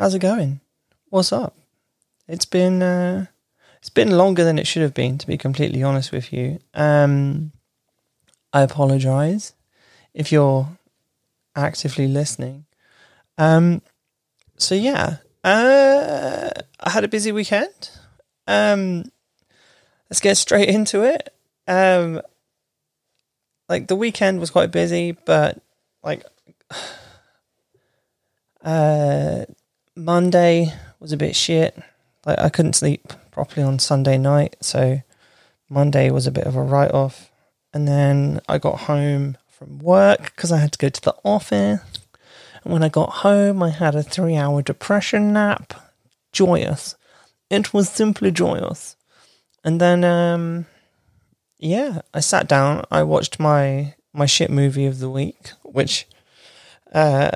how's it going? What's up? It's been uh, it's been longer than it should have been, to be completely honest with you. Um, I apologize if you're actively listening. Um, so yeah, uh, I had a busy weekend. Um, let's get straight into it. Um, like the weekend was quite busy, but like uh, Monday was a bit shit. Like I couldn't sleep properly on Sunday night, so Monday was a bit of a write off. And then I got home from work because I had to go to the office. And when I got home, I had a three hour depression nap. Joyous. It was simply joyous. And then, um, yeah, I sat down. I watched my my shit movie of the week, which uh,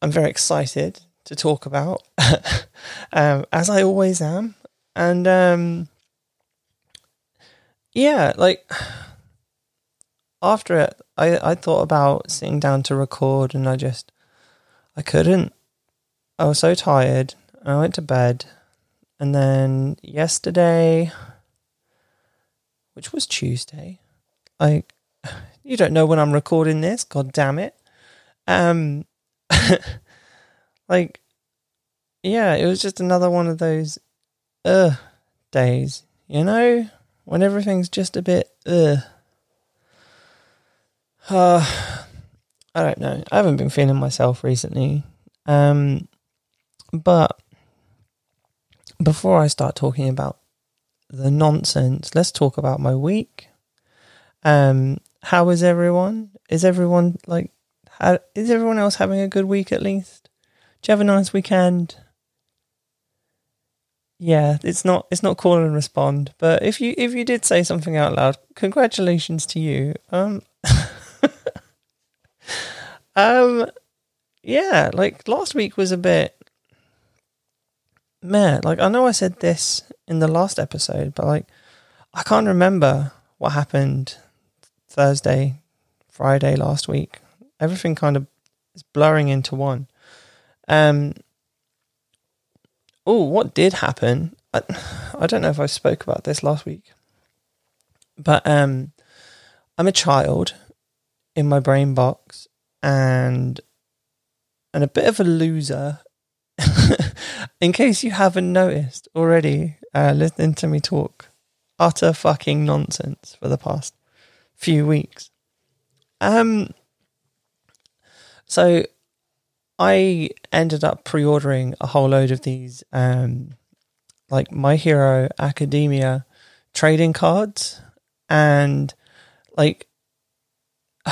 I'm very excited to talk about, um, as I always am. And um, yeah, like after it, I, I thought about sitting down to record, and I just I couldn't. I was so tired. I went to bed, and then yesterday, which was Tuesday, I you don't know when I'm recording this. God damn it. Um, like, yeah, it was just another one of those uh days, you know, when everything's just a bit uh. Uh, I don't know. I haven't been feeling myself recently. Um, but before I start talking about the nonsense, let's talk about my week. Um, how is everyone? Is everyone like? How, is everyone else having a good week at least? Do you have a nice weekend? Yeah, it's not it's not call and respond, but if you if you did say something out loud, congratulations to you. Um, um, yeah, like last week was a bit man. Like I know I said this in the last episode, but like I can't remember what happened Thursday, Friday last week. Everything kind of is blurring into one. Um. Oh, what did happen? I, I don't know if I spoke about this last week, but um, I'm a child in my brain box, and and a bit of a loser. in case you haven't noticed already, uh, listening to me talk utter fucking nonsense for the past few weeks. Um, so I ended up pre-ordering a whole load of these, um, like My Hero Academia trading cards, and like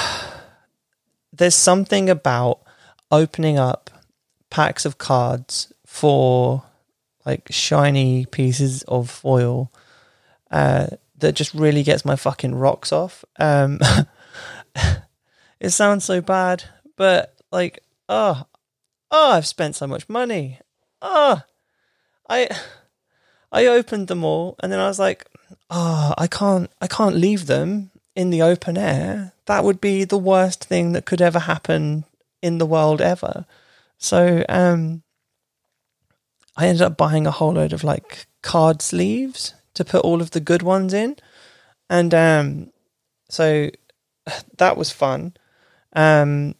there's something about opening up packs of cards for like shiny pieces of foil uh, that just really gets my fucking rocks off. Um, it sounds so bad, but like, oh, oh, I've spent so much money. Oh, I, I opened them all, and then I was like, oh, I can't, I can't leave them in the open air. That would be the worst thing that could ever happen in the world ever. So, um, I ended up buying a whole load of like card sleeves to put all of the good ones in. And um, so that was fun. Um,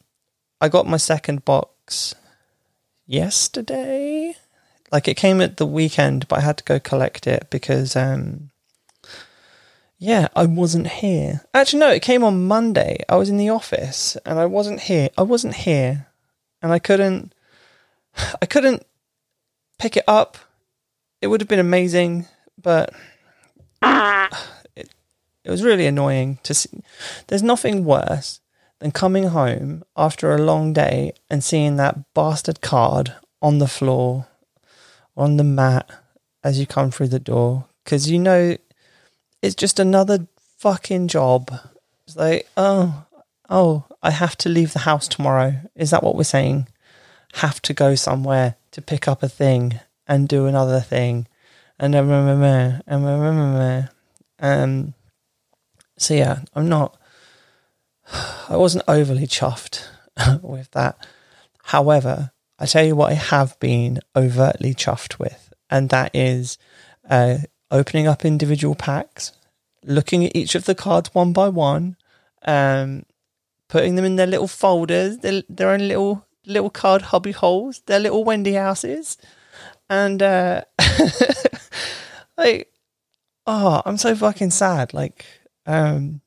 I got my second box yesterday. Like it came at the weekend, but I had to go collect it because, um, yeah, I wasn't here. Actually, no, it came on Monday. I was in the office and I wasn't here. I wasn't here, and I couldn't. I couldn't pick it up. It would have been amazing, but it, it was really annoying to see. There's nothing worse than coming home after a long day and seeing that bastard card on the floor, on the mat as you come through the door. Because you know, it's just another fucking job. It's like, oh, oh, I have to leave the house tomorrow. Is that what we're saying? Have to go somewhere to pick up a thing and do another thing and and um so yeah i'm not i wasn't overly chuffed with that however I tell you what, I have been overtly chuffed with, and that is uh, opening up individual packs, looking at each of the cards one by one, um, putting them in their little folders, their, their own little little card hobby holes, their little Wendy houses, and uh, like, oh, I'm so fucking sad. Like, um,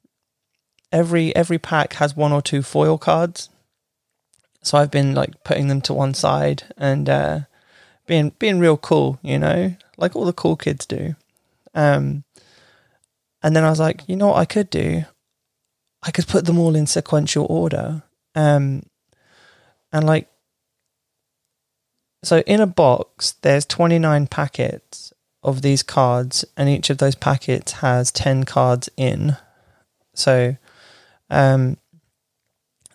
every every pack has one or two foil cards, so I've been like putting them to one side and uh, being being real cool, you know, like all the cool kids do. Um, and then I was like, you know what I could do? I could put them all in sequential order. Um, and like, so in a box, there's 29 packets of these cards, and each of those packets has 10 cards in. So, um,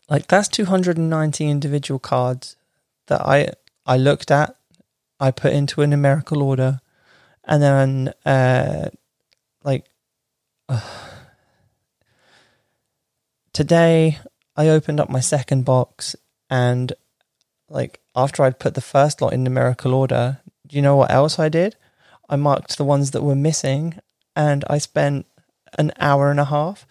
like that's 290 individual cards that I I looked at, I put into a numerical order, and then uh, like uh, today I opened up my second box and like after I'd put the first lot in numerical order, do you know what else I did? I marked the ones that were missing and I spent an hour and a half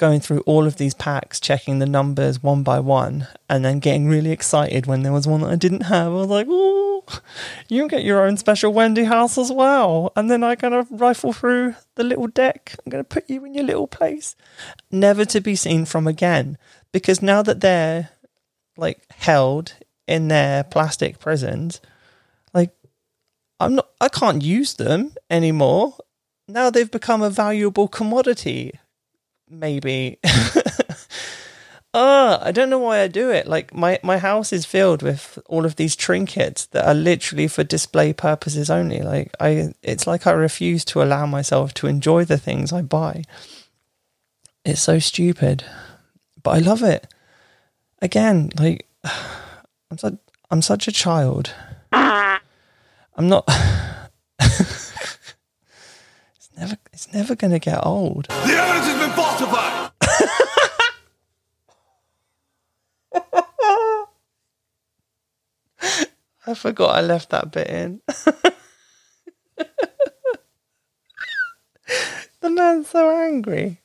going through all of these packs, checking the numbers one by one, and then getting really excited when there was one that I didn't have. I was like, oh, you get your own special Wendy house as well. And then I kind of rifle through the little deck. I'm going to put you in your little place. Never to be seen from again. Because now that they're like held in their plastic prisons, like I'm not I can't use them anymore. Now they've become a valuable commodity. Maybe. Ah, I don't know why I do it. Like my, my house is filled with all of these trinkets that are literally for display purposes only. Like I it's like I refuse to allow myself to enjoy the things I buy. It's so stupid. But I love it. Again, like I'm such I'm such a child. I'm not. it's never it's never going to get old. The evidence has been falsified. I forgot I left that bit in. the man's so angry.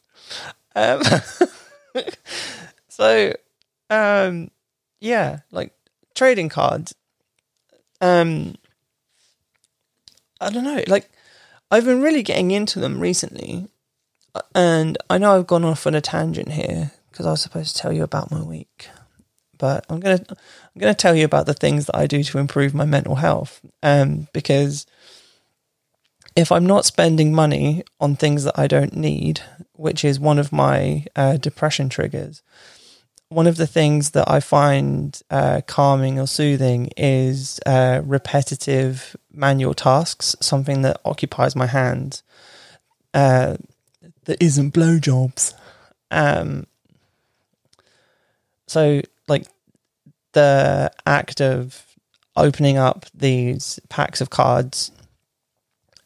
Um, so, um, yeah, like trading cards. Um, I don't know. Like, I've been really getting into them recently, and I know I've gone off on a tangent here because I was supposed to tell you about my week, but I'm gonna I'm gonna tell you about the things that I do to improve my mental health. Um, because if I'm not spending money on things that I don't need, which is one of my uh, depression triggers, one of the things that I find uh, calming or soothing is uh, repetitive manual tasks, something that occupies my hand uh, that isn't blowjobs. Um, so, like the act of opening up these packs of cards,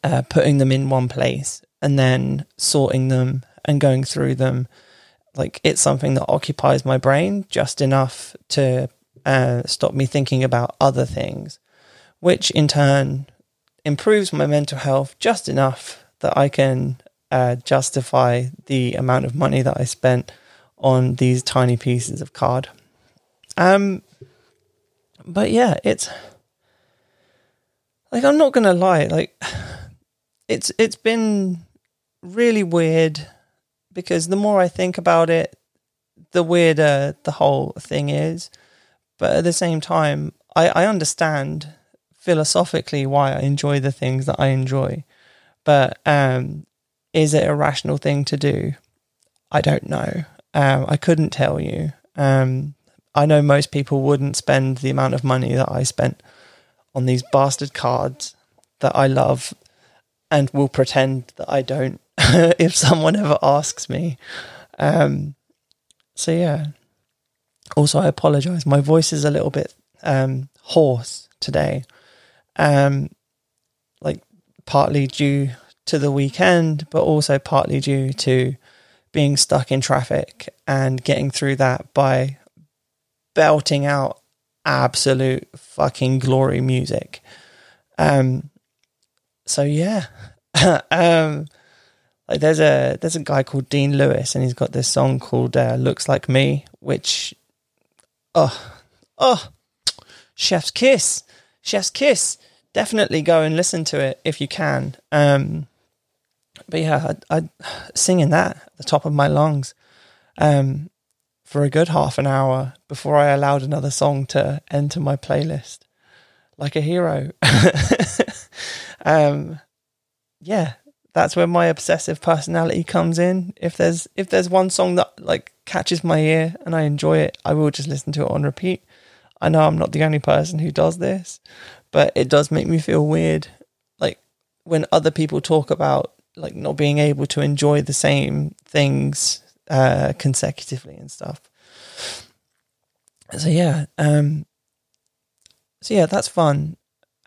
uh, putting them in one place, and then sorting them and going through them like it's something that occupies my brain just enough to uh, stop me thinking about other things, which in turn improves my mental health just enough that I can uh, justify the amount of money that I spent on these tiny pieces of card. Um, but yeah, it's like I'm not gonna lie, like it's it's been really weird because the more I think about it, the weirder the whole thing is. But at the same time, I, I understand philosophically why I enjoy the things that I enjoy. But um, is it a rational thing to do? I don't know. Um, I couldn't tell you. Um, I know most people wouldn't spend the amount of money that I spent on these bastard cards that I love and will pretend that I don't if someone ever asks me. Um, so yeah. Also, I apologize. My voice is a little bit um, hoarse today. Um, like partly due to the weekend, but also partly due to being stuck in traffic and getting through that by belting out absolute fucking glory music. Um, so yeah, um, like there's a there's a guy called Dean Lewis, and he's got this song called uh, "Looks Like Me," which, oh, oh, chef's kiss, chef's kiss. Definitely go and listen to it if you can. Um, but yeah, I, I singing that at the top of my lungs. Um, for a good half an hour before I allowed another song to enter my playlist, like a hero. um, yeah, that's where my obsessive personality comes in. If there's if there's one song that like catches my ear and I enjoy it, I will just listen to it on repeat. I know I'm not the only person who does this, but it does make me feel weird. Like when other people talk about like not being able to enjoy the same things uh, consecutively and stuff. So yeah, um, so yeah, that's fun,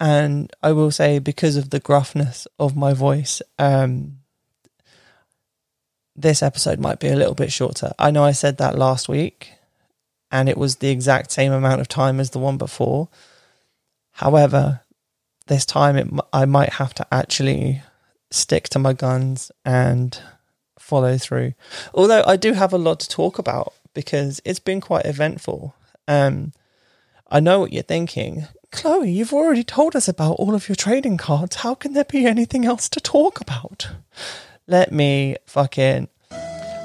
and I will say because of the gruffness of my voice, um, this episode might be a little bit shorter. I know I said that last week, and it was the exact same amount of time as the one before. However, this time it I might have to actually stick to my guns and follow through. Although I do have a lot to talk about because it's been quite eventful. Um, I know what you're thinking. Chloe, you've already told us about all of your trading cards. How can there be anything else to talk about? Let me fucking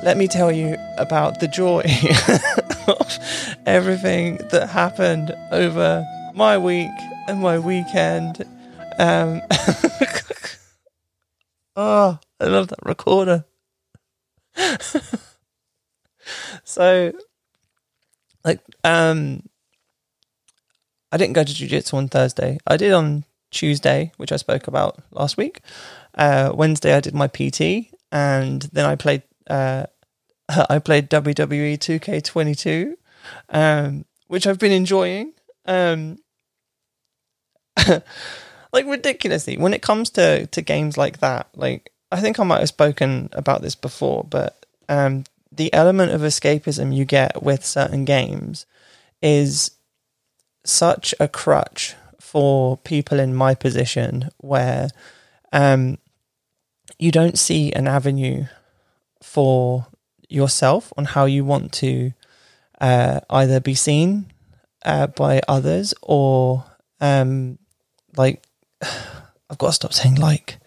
let me tell you about the joy of everything that happened over my week and my weekend. Um, oh, I love that recorder. so, like, um, I didn't go to jiu-jitsu on Thursday. I did on Tuesday, which I spoke about last week. Uh, Wednesday, I did my PT, and then I played. Uh, I played WWE 2K22, um, which I've been enjoying. Um, like ridiculously, when it comes to to games like that, like I think I might have spoken about this before, but um, the element of escapism you get with certain games is such a crutch for people in my position where um, you don't see an avenue for yourself on how you want to uh, either be seen uh, by others or um, like I've got to stop saying like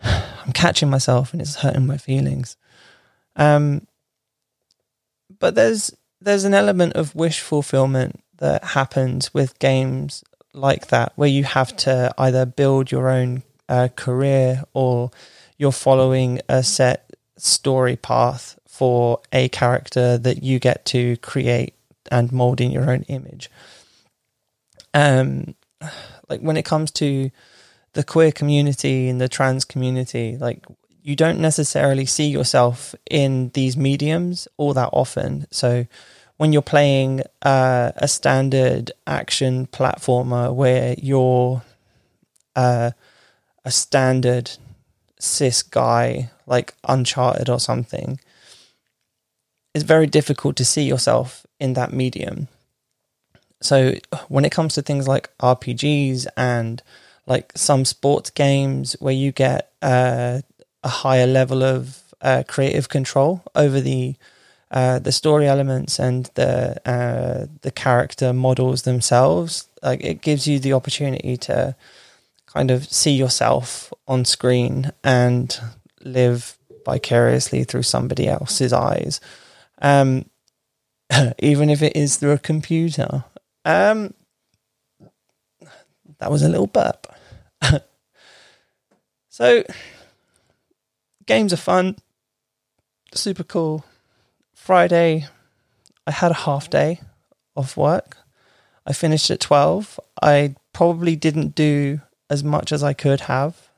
I'm catching myself and it's hurting my feelings. Um, but there's there's an element of wish fulfillment that happens with games like that, where you have to either build your own uh, career or you're following a set story path for a character that you get to create and mold in your own image. Um, like when it comes to the queer community and the trans community, like you don't necessarily see yourself in these mediums all that often. So when you're playing uh, a standard action platformer where you're uh, a standard cis guy like Uncharted or something, it's very difficult to see yourself in that medium. So when it comes to things like RPGs and like some sports games where you get uh, a higher level of uh, creative control over the uh, the story elements and the uh, the character models themselves. Like it gives you the opportunity to kind of see yourself on screen and live vicariously through somebody else's eyes, um, even if it is through a computer. Um, that was a little burp. so, games are fun, super cool. Friday, I had a half day of work. I finished at 12. I probably didn't do as much as I could have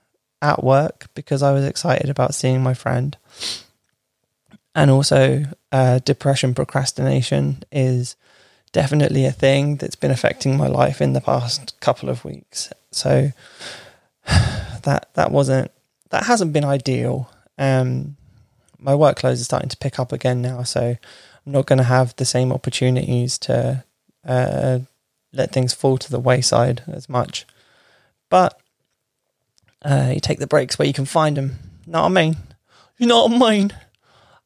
at work because I was excited about seeing my friend. And also, uh, depression procrastination is definitely a thing that's been affecting my life in the past couple of weeks. So that that wasn't that hasn't been ideal. Um, my workload is starting to pick up again now, so I'm not going to have the same opportunities to uh, let things fall to the wayside as much. But uh, you take the breaks where you can find them. Know what I mean? You know what I mean?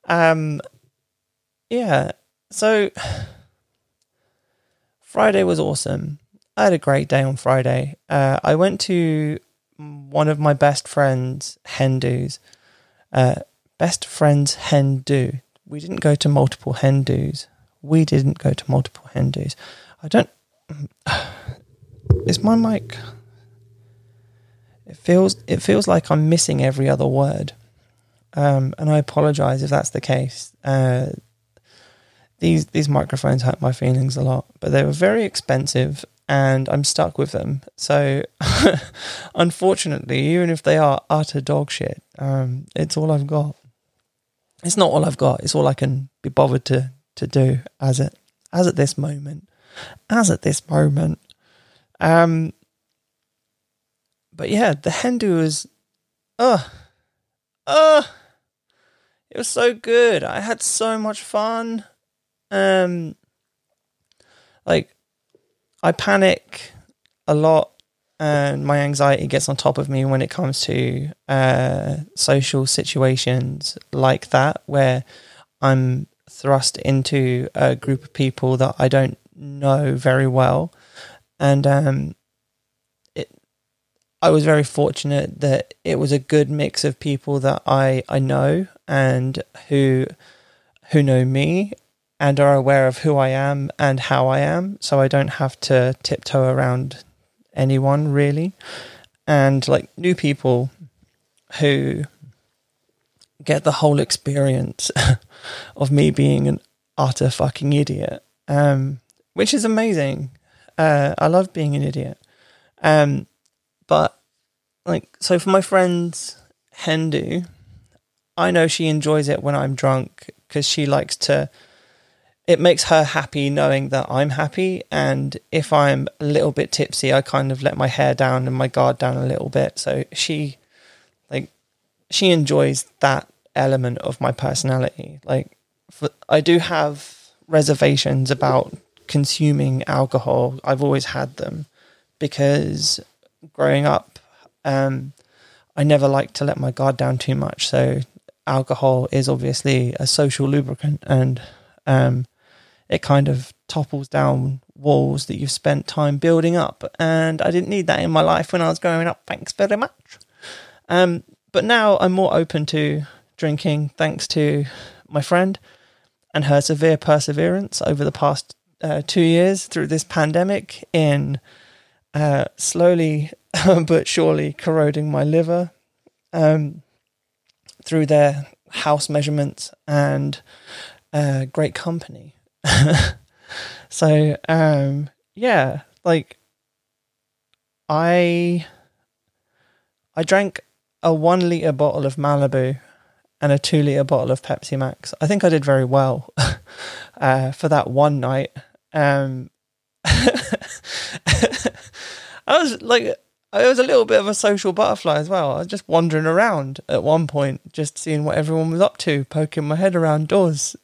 Um, yeah. So Friday was awesome. I had a great day on Friday. Uh, I went to one of my best friends' hen do's. Uh, best friends hen do. We didn't go to multiple hen do's. We didn't go to multiple hen do's. I don't. Is my mic? It feels. It feels like I'm missing every other word, um, and I apologise if that's the case. Uh, these these microphones hurt my feelings a lot, but they were very expensive, and I'm stuck with them. So, unfortunately, even if they are utter dog shit, um, it's all I've got. It's not all I've got. It's all I can be bothered to to do as it as at this moment, as at this moment. Um, but yeah, the hen do was, uh, uh, it was so good. I had so much fun. Um, like I panic a lot, and my anxiety gets on top of me when it comes to uh, social situations like that, where I'm thrust into a group of people that I don't know very well, and um, it. I was very fortunate that it was a good mix of people that I I know and who who know me and are aware of who I am and how I am, so I don't have to tiptoe around anyone really. And like new people who get the whole experience of me being an utter fucking idiot, um, which is amazing. Uh, I love being an idiot. Um, but like, so for my friends, hen do, I know she enjoys it when I'm drunk because she likes to it makes her happy knowing that I'm happy. And if I'm a little bit tipsy, I kind of let my hair down and my guard down a little bit. So she, like, she enjoys that element of my personality. Like, for, I do have reservations about consuming alcohol. I've always had them because growing up, um, I never liked to let my guard down too much. So alcohol is obviously a social lubricant and um, it kind of topples down walls that you've spent time building up. And I didn't need that in my life when I was growing up. Thanks very much. Um, but now I'm more open to drinking thanks to my friend and her severe perseverance over the past uh, two years through this pandemic in uh, slowly but surely corroding my liver um, through their house measurements and uh, great company. so um yeah, like I I drank a one liter bottle of Malibu and a two liter bottle of Pepsi Max. I think I did very well uh, for that one night. Um, I was like, I was a little bit of a social butterfly as well. I was just wandering around at one point, just seeing what everyone was up to, poking my head around doors.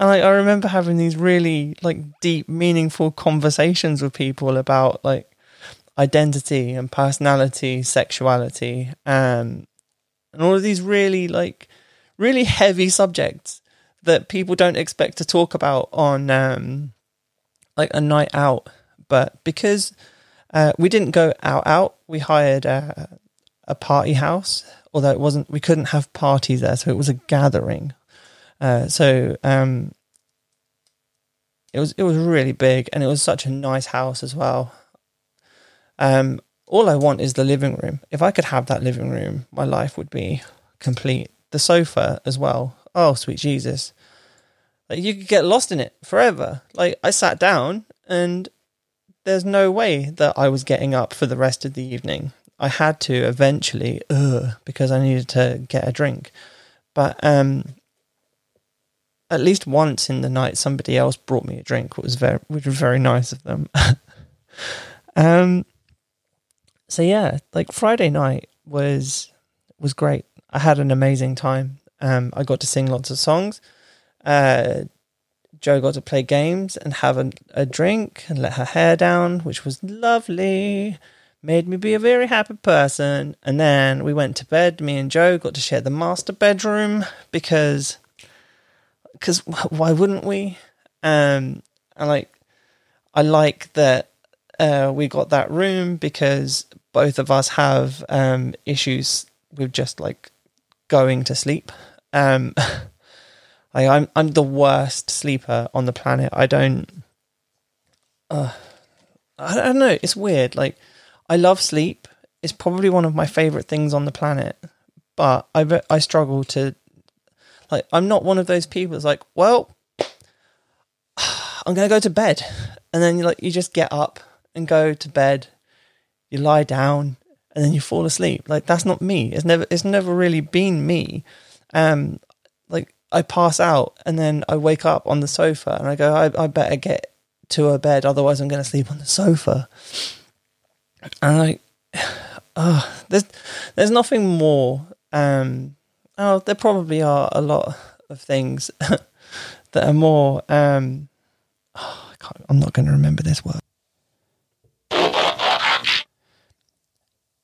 And like, I remember having these really like deep, meaningful conversations with people about like identity and personality, sexuality, and and all of these really like really heavy subjects that people don't expect to talk about on um, like a night out. But because uh, we didn't go out out, we hired a, a party house. Although it wasn't, we couldn't have parties there, so it was a gathering uh, so um, it was it was really big, and it was such a nice house as well. Um, all I want is the living room. If I could have that living room, my life would be complete. The sofa as well. Oh, sweet Jesus! Like you could get lost in it forever. Like I sat down, and there's no way that I was getting up for the rest of the evening. I had to eventually, ugh, because I needed to get a drink. But um, at least once in the night somebody else brought me a drink, which was very which was very nice of them. um so yeah, like Friday night was was great. I had an amazing time. Um I got to sing lots of songs. Uh Joe got to play games and have a, a drink and let her hair down, which was lovely. Made me be a very happy person. And then we went to bed. Me and Joe got to share the master bedroom because, because why wouldn't we? Um, and like, I like that uh, we got that room because both of us have um, issues with just like going to sleep. Um, I, I'm I'm the worst sleeper on the planet. I don't. Uh, I don't know. It's weird. Like, I love sleep. It's probably one of my favorite things on the planet, but I I struggle to. Like, I'm not one of those people. It's like, well, I'm gonna go to bed, and then you like you just get up and go to bed. You lie down, and then you fall asleep. Like that's not me. It's never it's never really been me. Um, like I pass out and then I wake up on the sofa and I go, I, I better get to a bed, otherwise I'm going to sleep on the sofa. And like, oh, there's there's nothing more. Um, oh, there probably are a lot of things that are more. Um, oh, I. I'm not going to remember this word.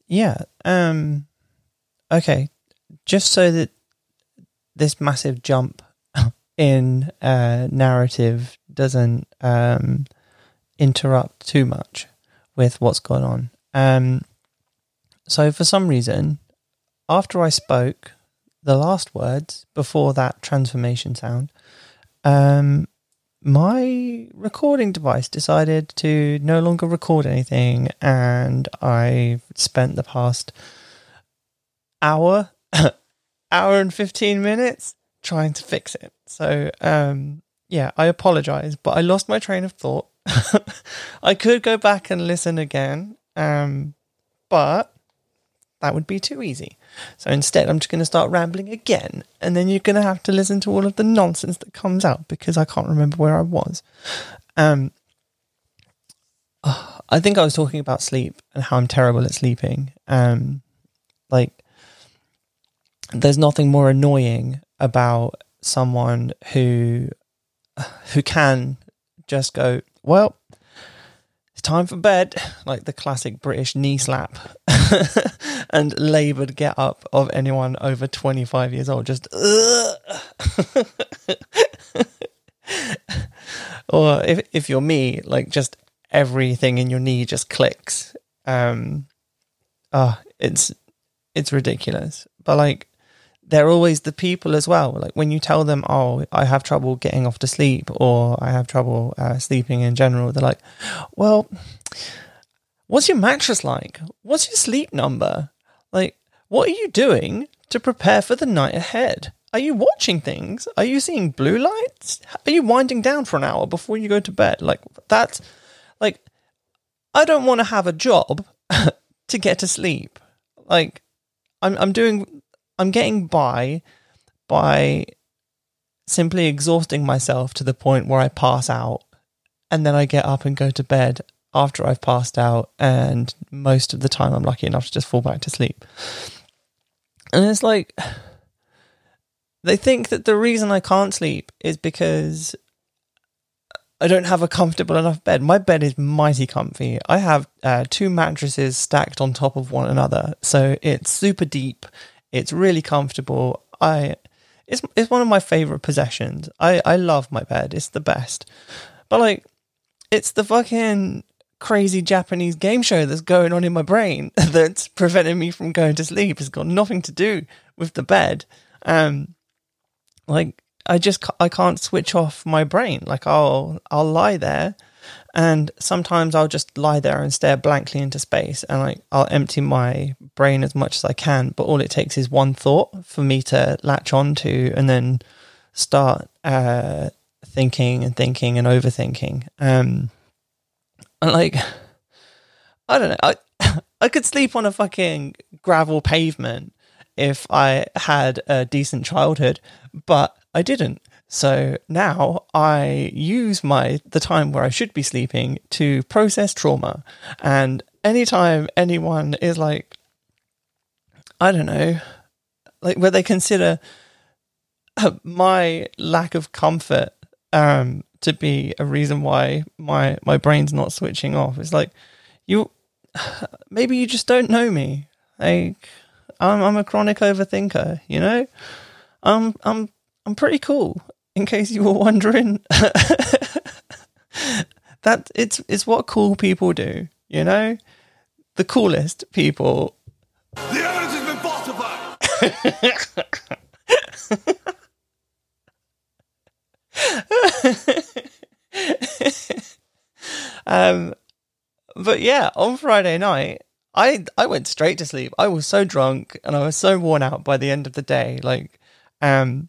Yeah. Um. Okay. Just so that this massive jump in uh, narrative doesn't um, interrupt too much with what's going on. Um, so, for some reason, after I spoke the last words before that transformation sound, um, my recording device decided to no longer record anything, and I spent the past hour hour and 15 minutes trying to fix it. So, um, yeah, I apologize, but I lost my train of thought. I could go back and listen again, um, but that would be too easy. So instead, I'm just going to start rambling again, and then you're going to have to listen to all of the nonsense that comes out because I can't remember where I was. Um, I think I was talking about sleep and how I'm terrible at sleeping. Um, like there's nothing more annoying about someone who who can just go, well, time for bed, like the classic British knee slap and laboured get up of anyone over 25 years old. Just, or if if you're me, like just everything in your knee just clicks. Um, oh, it's it's ridiculous. But like, they're always the people as well. Like when you tell them, "Oh, I have trouble getting off to sleep," or "I have trouble uh, sleeping in general," they're like, "Well, what's your mattress like? What's your sleep number? Like, what are you doing to prepare for the night ahead? Are you watching things? Are you seeing blue lights? Are you winding down for an hour before you go to bed? Like that's like, I don't want to have a job to get to sleep. Like, I'm I'm doing I'm getting by by simply exhausting myself to the point where I pass out and then I get up and go to bed after I've passed out and most of the time I'm lucky enough to just fall back to sleep. And it's like they think that the reason I can't sleep is because I don't have a comfortable enough bed. My bed is mighty comfy. I have uh, two mattresses stacked on top of one another, so it's super deep. It's really comfortable. I it's it's one of my favorite possessions. I I love my bed. It's the best. But like it's the fucking crazy Japanese game show that's going on in my brain that's preventing me from going to sleep. It's got nothing to do with the bed. Um like I just I can't switch off my brain. Like I'll I'll lie there and sometimes I'll just lie there and stare blankly into space and like I'll empty my brain as much as I can, but all it takes is one thought for me to latch on to and then start uh, thinking and thinking and overthinking. Um, and like, I don't know, I, I could sleep on a fucking gravel pavement if I had a decent childhood, but I didn't. So now I use my the time where I should be sleeping to process trauma. And anytime anyone is like I don't know, like where they consider my lack of comfort um, to be a reason why my my brain's not switching off. It's like you maybe you just don't know me. Like I'm I'm a chronic overthinker, you know? I'm I'm I'm pretty cool, in case you were wondering. that it's it's what cool people do, you know? The coolest people The evidence has been falsified! um, but yeah, on Friday night, I I went straight to sleep. I was so drunk and I was so worn out by the end of the day. Like, um,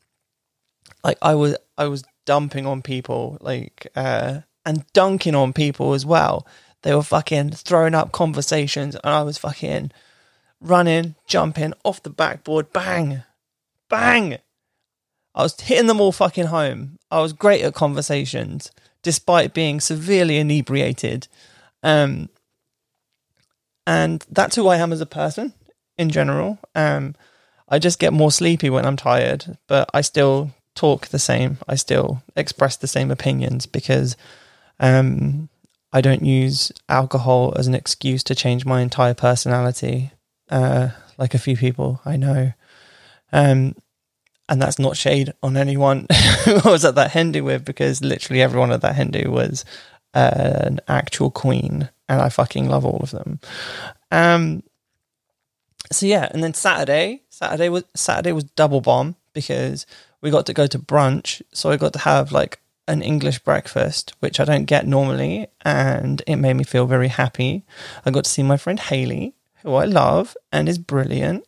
like I was I was dumping on people, like, uh, and dunking on people as well. They were fucking throwing up conversations, and I was fucking running, jumping off the backboard, bang, bang. I was hitting them all fucking home. I was great at conversations, despite being severely inebriated. Um, and that's who I am as a person in general. Um, I just get more sleepy when I'm tired, but I still talk the same. I still express the same opinions because um, I don't use alcohol as an excuse to change my entire personality, uh, like a few people I know. Um, and that's not shade on anyone who I was at that hen do with because literally everyone at that hen do was uh, an actual queen, and I fucking love all of them. Um, so yeah, and then Saturday, Saturday was Saturday was double bomb because we got to go to brunch, so I got to have like an English breakfast, which I don't get normally, and it made me feel very happy. I got to see my friend Haley, who I love and is brilliant,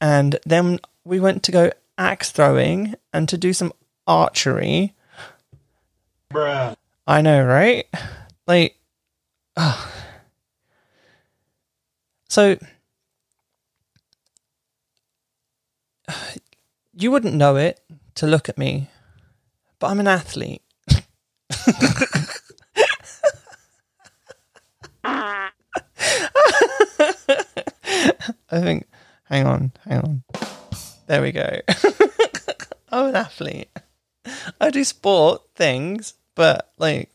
and then we went to go axe throwing and to do some archery. Bruh. I know, right? Like, ah. so you wouldn't know it to look at me, but I'm an athlete. I think, hang on, hang on. There we go. I'm an athlete. I do sport things, but like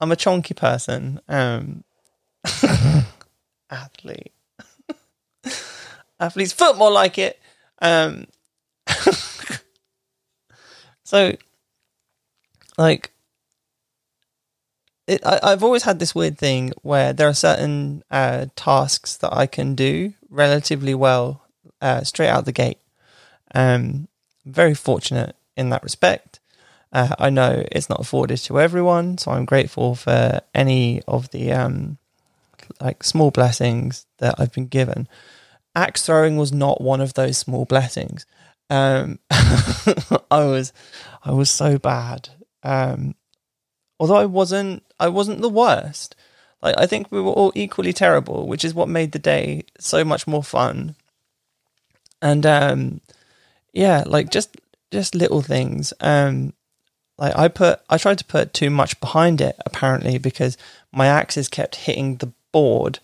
I'm a chonky person. Um athlete. Athlete's foot more like it. Um so like it, I, I've always had this weird thing where there are certain uh, tasks that I can do relatively well uh, straight out the gate. Um, I'm very fortunate in that respect. Uh, I know it's not afforded to everyone, so I'm grateful for any of the um, like small blessings that I've been given. Axe throwing was not one of those small blessings. Um, I was, I was so bad. Um, although I wasn't, I wasn't the worst. Like I think we were all equally terrible, which is what made the day so much more fun. And um, yeah, like just just little things. Um, like I put, I tried to put too much behind it apparently because my axes kept hitting the board,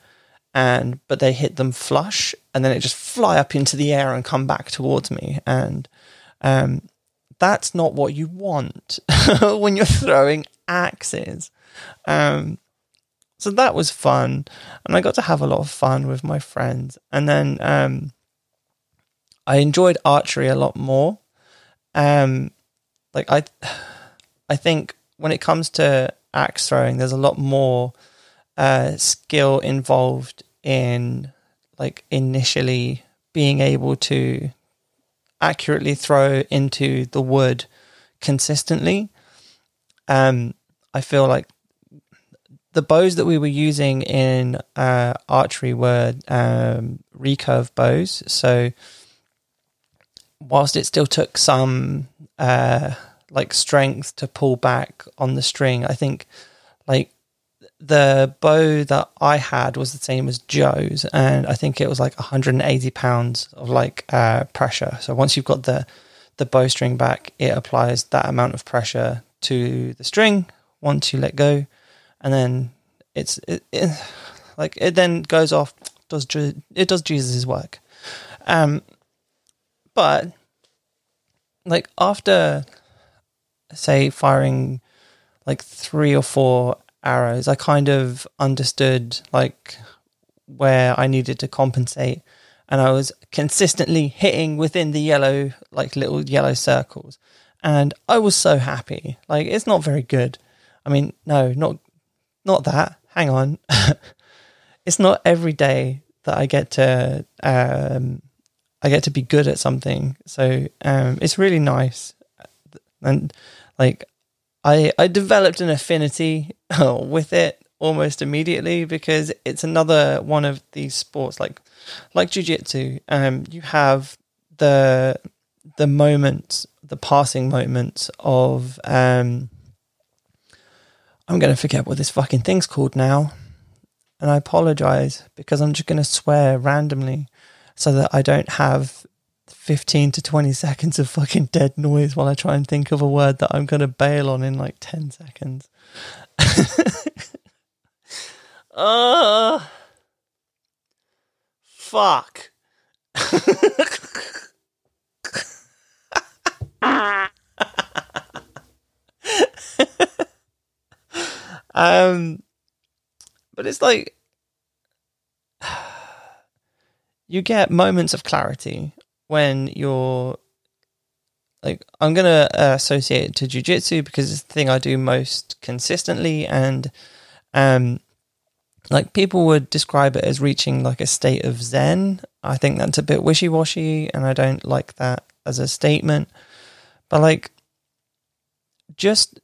and but they hit them flush, and then it just fly up into the air and come back towards me, and um, that's not what you want when you're throwing axes. Um, so that was fun, and I got to have a lot of fun with my friends, and then um, I enjoyed archery a lot more. Um, like I, I think when it comes to axe throwing, there's a lot more uh, skill involved in like initially being able to accurately throw into the wood consistently. Um, I feel like the bows that we were using in uh, archery were um, recurve bows. So whilst it still took some uh, like strength to pull back on the string, I think like the bow that I had was the same as Joe's, and I think it was like 180 pounds of like uh, pressure. So once you've got the the bowstring back, it applies that amount of pressure to the string. Once you let go, and then it's it, it like it then goes off. Does it does Jesus' work? Um, but like after say firing like three or four arrows, I kind of understood like where I needed to compensate and I was consistently hitting within the yellow like little yellow circles and I was so happy. Like it's not very good. I mean, no, not not that. Hang on. it's not every day that I get to um I get to be good at something. So um it's really nice. And like I I developed an affinity with it almost immediately because it's another one of these sports like like jiu-jitsu um you have the the moments the passing moments of um I'm going to forget what this fucking thing's called now and I apologize because I'm just going to swear randomly so that I don't have 15 to 20 seconds of fucking dead noise while I try and think of a word that I'm going to bail on in like 10 seconds. uh, fuck. um, but it's like you get moments of clarity when you're like I'm gonna uh, associate it to jujitsu because it's the thing I do most consistently, and um, like people would describe it as reaching like a state of zen. I think that's a bit wishy washy, and I don't like that as a statement. But like, just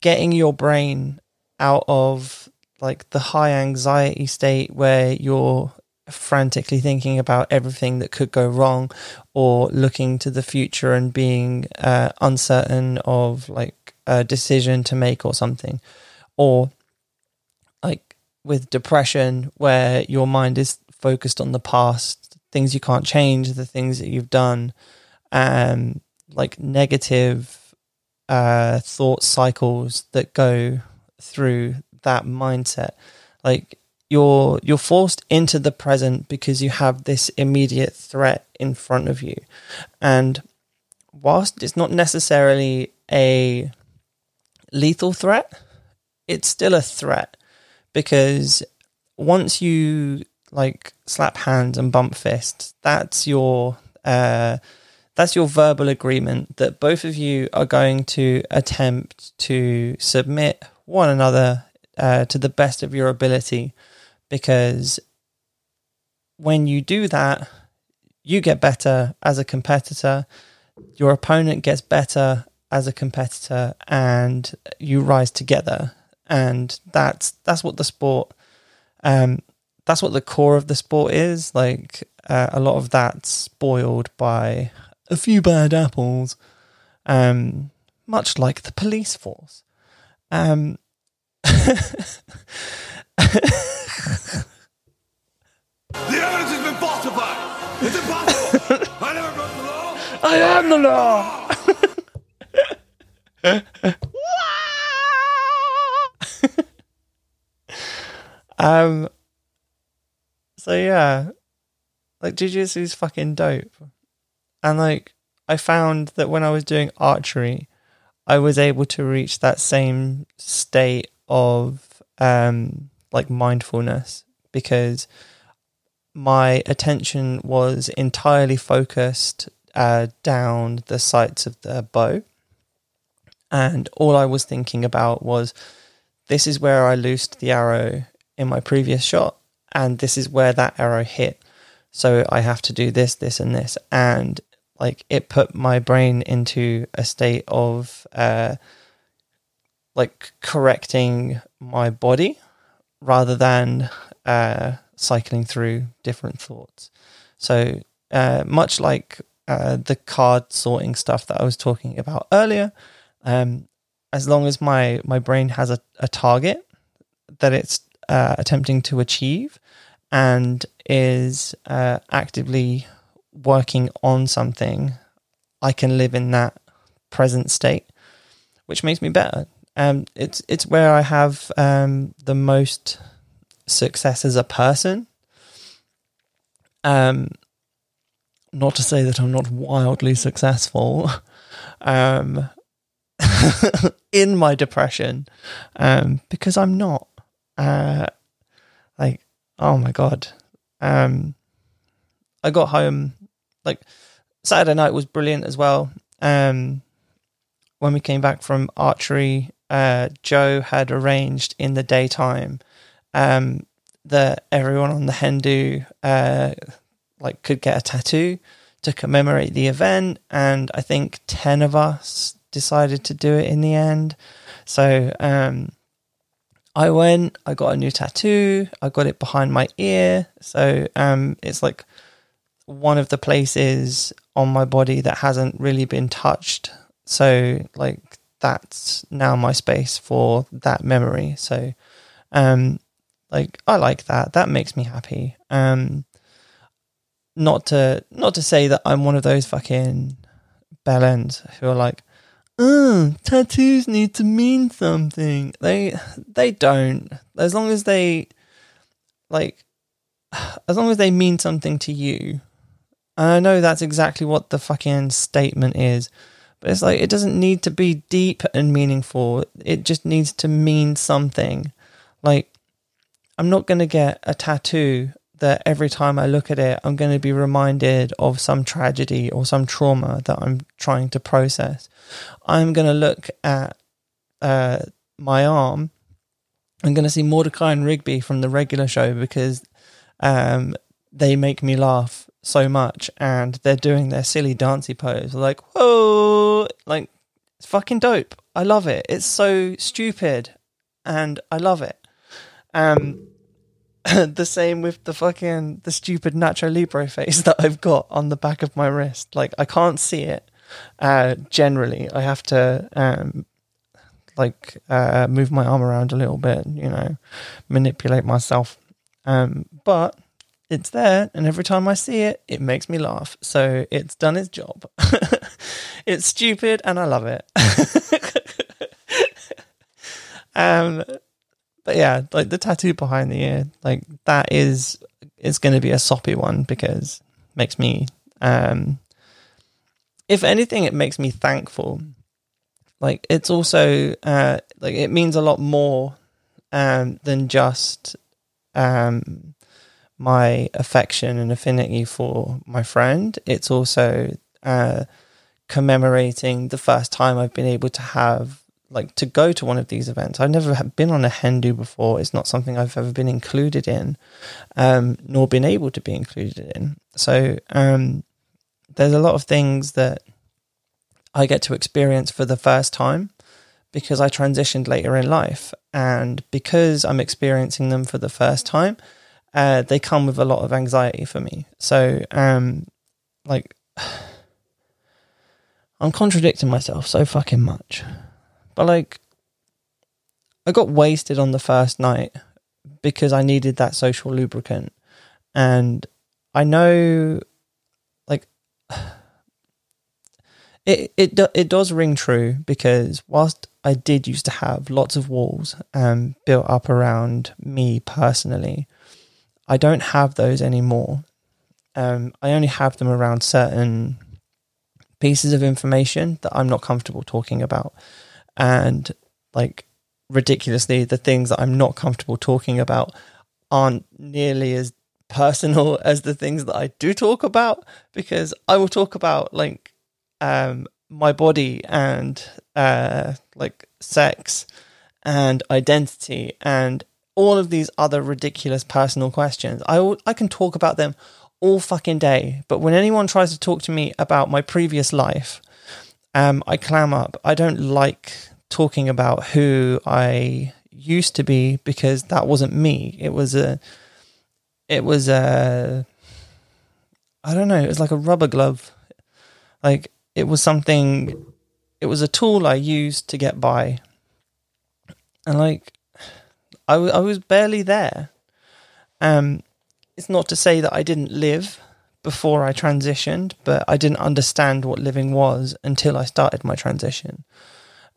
getting your brain out of like the high anxiety state where you're frantically thinking about everything that could go wrong or looking to the future and being uh, uncertain of like a decision to make or something. Or like with depression where your mind is focused on the past things you can't change the things that you've done um like negative uh thought cycles that go through that mindset. Like you're you're forced into the present because you have this immediate threat in front of you. And whilst it's not necessarily a lethal threat it's still a threat because once you like slap hands and bump fists that's your uh that's your verbal agreement that both of you are going to attempt to submit one another uh, to the best of your ability because when you do that, you get better as a competitor, your opponent gets better as a competitor, and you rise together. And that's that's what the sport, um, that's what the core of the sport is. Like uh, a lot of that's spoiled by a few bad apples, um, much like the police force. Um, The evidence has been falsified. It's impossible. I never broke the law. I am the law. um. So yeah, like jujitsu is fucking dope, and like I found that when I was doing archery, I was able to reach that same state of um like mindfulness because my attention was entirely focused uh, down the sights of the bow. And all I was thinking about was this is where I loosed the arrow in my previous shot, and this is where that arrow hit. So I have to do this, this, and this. And like it put my brain into a state of uh, like correcting my body rather than uh, cycling through different thoughts. So, uh, much like uh, the card sorting stuff that I was talking about earlier, um, as long as my, my brain has a, a target that it's uh, attempting to achieve and is uh, actively working on something, I can live in that present state, which makes me better. Um, it's it's where I have um, the most success as a person. Um, not to say that I'm not wildly successful. Um, in my depression um, because I'm not. Uh, like, oh my god. Um, I got home like Saturday night was brilliant as well. Um, when we came back from archery, uh, Joe had arranged in the daytime um, that everyone on the hen do uh, like could get a tattoo to commemorate the event, and I think ten of us decided to do it in the end. So um, I went, I got a new tattoo, I got it behind my ear, so um, it's like one of the places on my body that hasn't really been touched. So like that's now my space for that memory. So um like I like that. That makes me happy. Um not to not to say that I'm one of those fucking bellends who are like, oh, tattoos need to mean something. They they don't. As long as they like as long as they mean something to you. And I know that's exactly what the fucking statement is. But it's like it doesn't need to be deep and meaningful. It just needs to mean something. Like I'm not going to get a tattoo that every time I look at it, I'm going to be reminded of some tragedy or some trauma that I'm trying to process. I'm going to look at uh, my arm. I'm going to see Mordecai and Rigby from the regular show because um, they make me laugh so much and they're doing their silly dancey pose. Like, whoa, like, it's fucking dope. I love it. It's so stupid and I love it. Um, the same with the fucking the stupid Nacho Libre face that I've got on the back of my wrist. Like I can't see it. Uh, generally, I have to um, like uh, move my arm around a little bit. You know, manipulate myself. Um, but it's there, and every time I see it, it makes me laugh. So it's done its job. it's stupid, and I love it. um, but yeah, like the tattoo behind the ear, like that is is going to be a soppy one because it makes me, um, if anything, it makes me thankful. Like it's also uh, like it means a lot more um, than just um, my affection and affinity for my friend. It's also uh, commemorating the first time I've been able to have like to go to one of these events. I've never been on a hen do before. It's not something I've ever been included in, um, nor been able to be included in. So um, there's a lot of things that I get to experience for the first time because I transitioned later in life, and because I'm experiencing them for the first time, uh, they come with a lot of anxiety for me. So, um, like, I'm contradicting myself so fucking much. But like, I got wasted on the first night because I needed that social lubricant, and I know, like, it it it does ring true because whilst I did used to have lots of walls um, built up around me personally, I don't have those anymore. Um, I only have them around certain pieces of information that I'm not comfortable talking about and like ridiculously the things that I'm not comfortable talking about aren't nearly as personal as the things that I do talk about because I will talk about like um my body and uh like sex and identity and all of these other ridiculous personal questions. I I can talk about them all fucking day, but when anyone tries to talk to me about my previous life, um, I clam up. I don't like talking about who I used to be because that wasn't me. It was a, it was a, I don't know. It was like a rubber glove. Like it was something. It was a tool I used to get by, and like, I, w- I was barely there. Um, it's not to say that I didn't live before I transitioned, but I didn't understand what living was until I started my transition.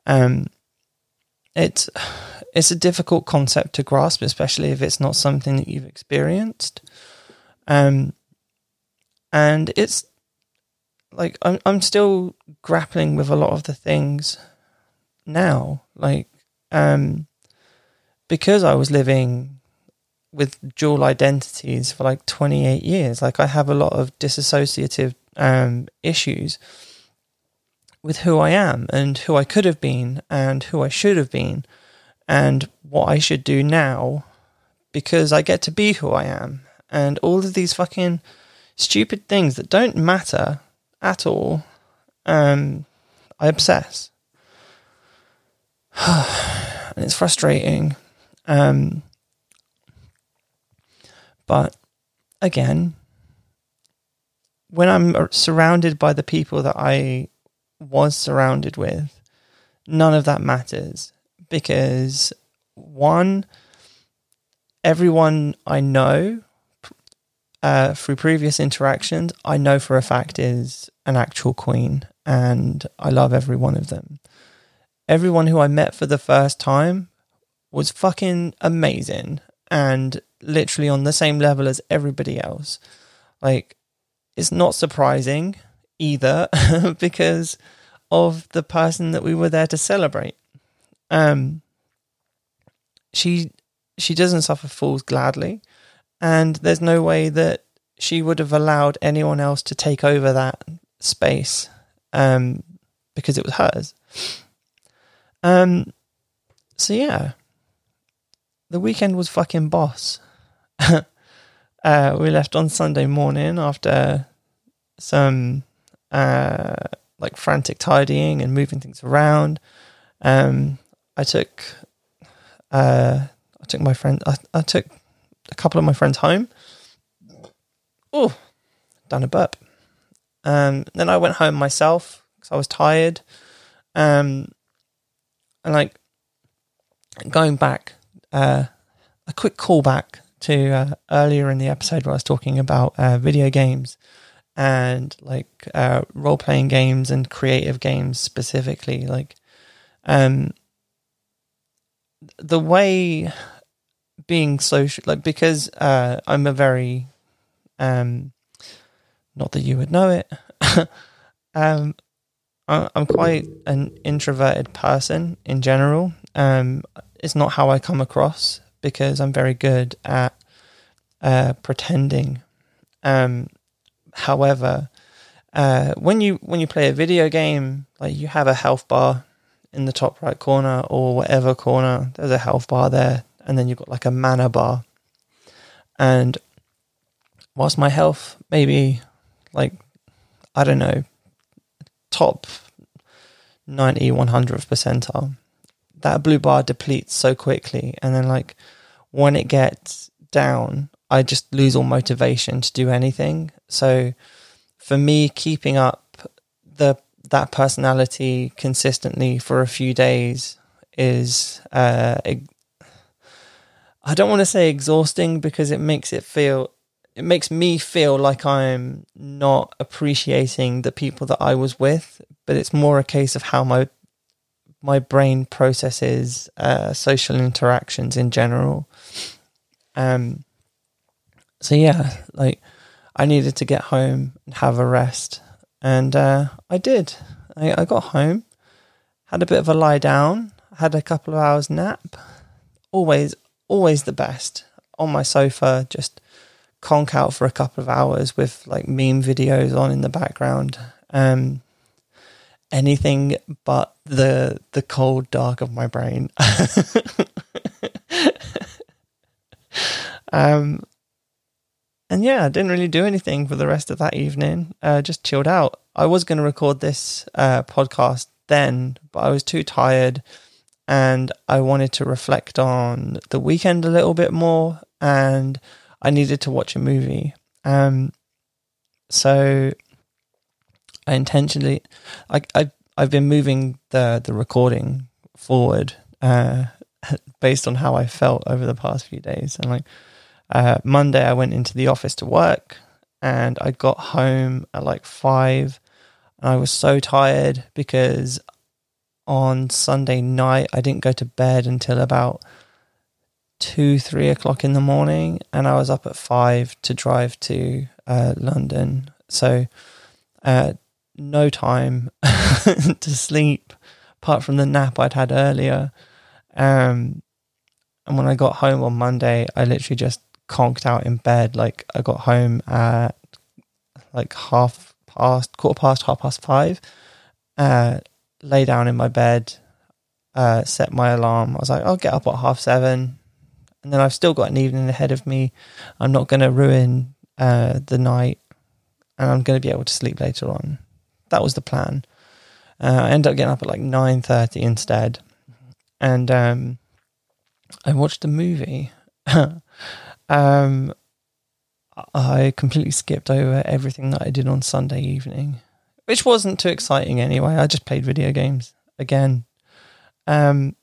Um, it's it's a difficult concept to grasp, especially if it's not something that you've experienced. Um, and it's like I'm I'm still grappling with a lot of the things now. Like, um, because I was living with dual identities for like 28 years, like I have a lot of disassociative um, issues with who I am and who I could have been and who I should have been and what I should do now because I get to be who I am and all of these fucking stupid things that don't matter at all. Um, I obsess. and it's frustrating. Um, but again, when I'm surrounded by the people that I was surrounded with, none of that matters because one, everyone I know uh, through previous interactions, I know for a fact is an actual queen, and I love every one of them. Everyone who I met for the first time was fucking amazing and literally on the same level as everybody else. Like, it's not surprising either because of the person that we were there to celebrate. Um, she she doesn't suffer fools gladly, and there's no way that she would have allowed anyone else to take over that space um, because it was hers. Um, so yeah, the weekend was fucking boss. uh, we left on Sunday morning after some uh, like frantic tidying and moving things around. Um, I took uh, I took my friend I, I took a couple of my friends home. Oh, done a burp. Um, then I went home myself because I was tired. Um, and like going back, uh, a quick callback to uh, earlier in the episode where I was talking about uh, video games and like uh, role playing games and creative games specifically. Like, um, the way being social, like because uh, I'm a very, um, not that you would know it, um, I'm quite an introverted person in general. Um, it's not how I come across because I'm very good at uh, pretending. Um, however, uh, when you when you play a video game, like you have a health bar in the top right corner or whatever corner, there's a health bar there, and then you've got like a mana bar. And whilst my health maybe like I don't know top 90 100th percentile that blue bar depletes so quickly and then like when it gets down I just lose all motivation to do anything. So for me, keeping up the that personality consistently for a few days is uh, I don't want to say exhausting because it makes it feel it makes me feel like I'm not appreciating the people that I was with, but it's more a case of how my my brain processes uh, social interactions in general. Um, so yeah, like I needed to get home and have a rest, and uh, I did. I, I got home, had a bit of a lie down, had a couple of hours nap. Always, always the best on my sofa, just conk out for a couple of hours with like meme videos on in the background. Um, anything but the the cold dark of my brain. um, and yeah, I didn't really do anything for the rest of that evening. Uh, just chilled out. I was going to record this uh, podcast then, but I was too tired and I wanted to reflect on the weekend a little bit more and I needed to watch a movie. Um, so I intentionally, I, I, I've been moving the, the recording forward uh, based on how I felt over the past few days. And like, uh, Monday, I went into the office to work and I got home at like five. And I was so tired because on Sunday night, I didn't go to bed until about two, three o'clock in the morning. And I was up at five to drive to uh, London. So, uh, no time to sleep apart from the nap I'd had earlier. Um, and when I got home on Monday, I literally just conked out in bed. Like I got home at like half past, quarter past, half past five. Uh, lay down in my bed, uh, set my alarm. I was like, I'll get up at half seven, and then I've still got an evening ahead of me. I'm not going to ruin uh, the night, and I'm going to be able to sleep later on. That was the plan. Uh, I ended up getting up at like nine thirty instead, and um, I watched a movie. um, I completely skipped over everything that I did on Sunday evening, which wasn't too exciting anyway. I just played video games again. Um,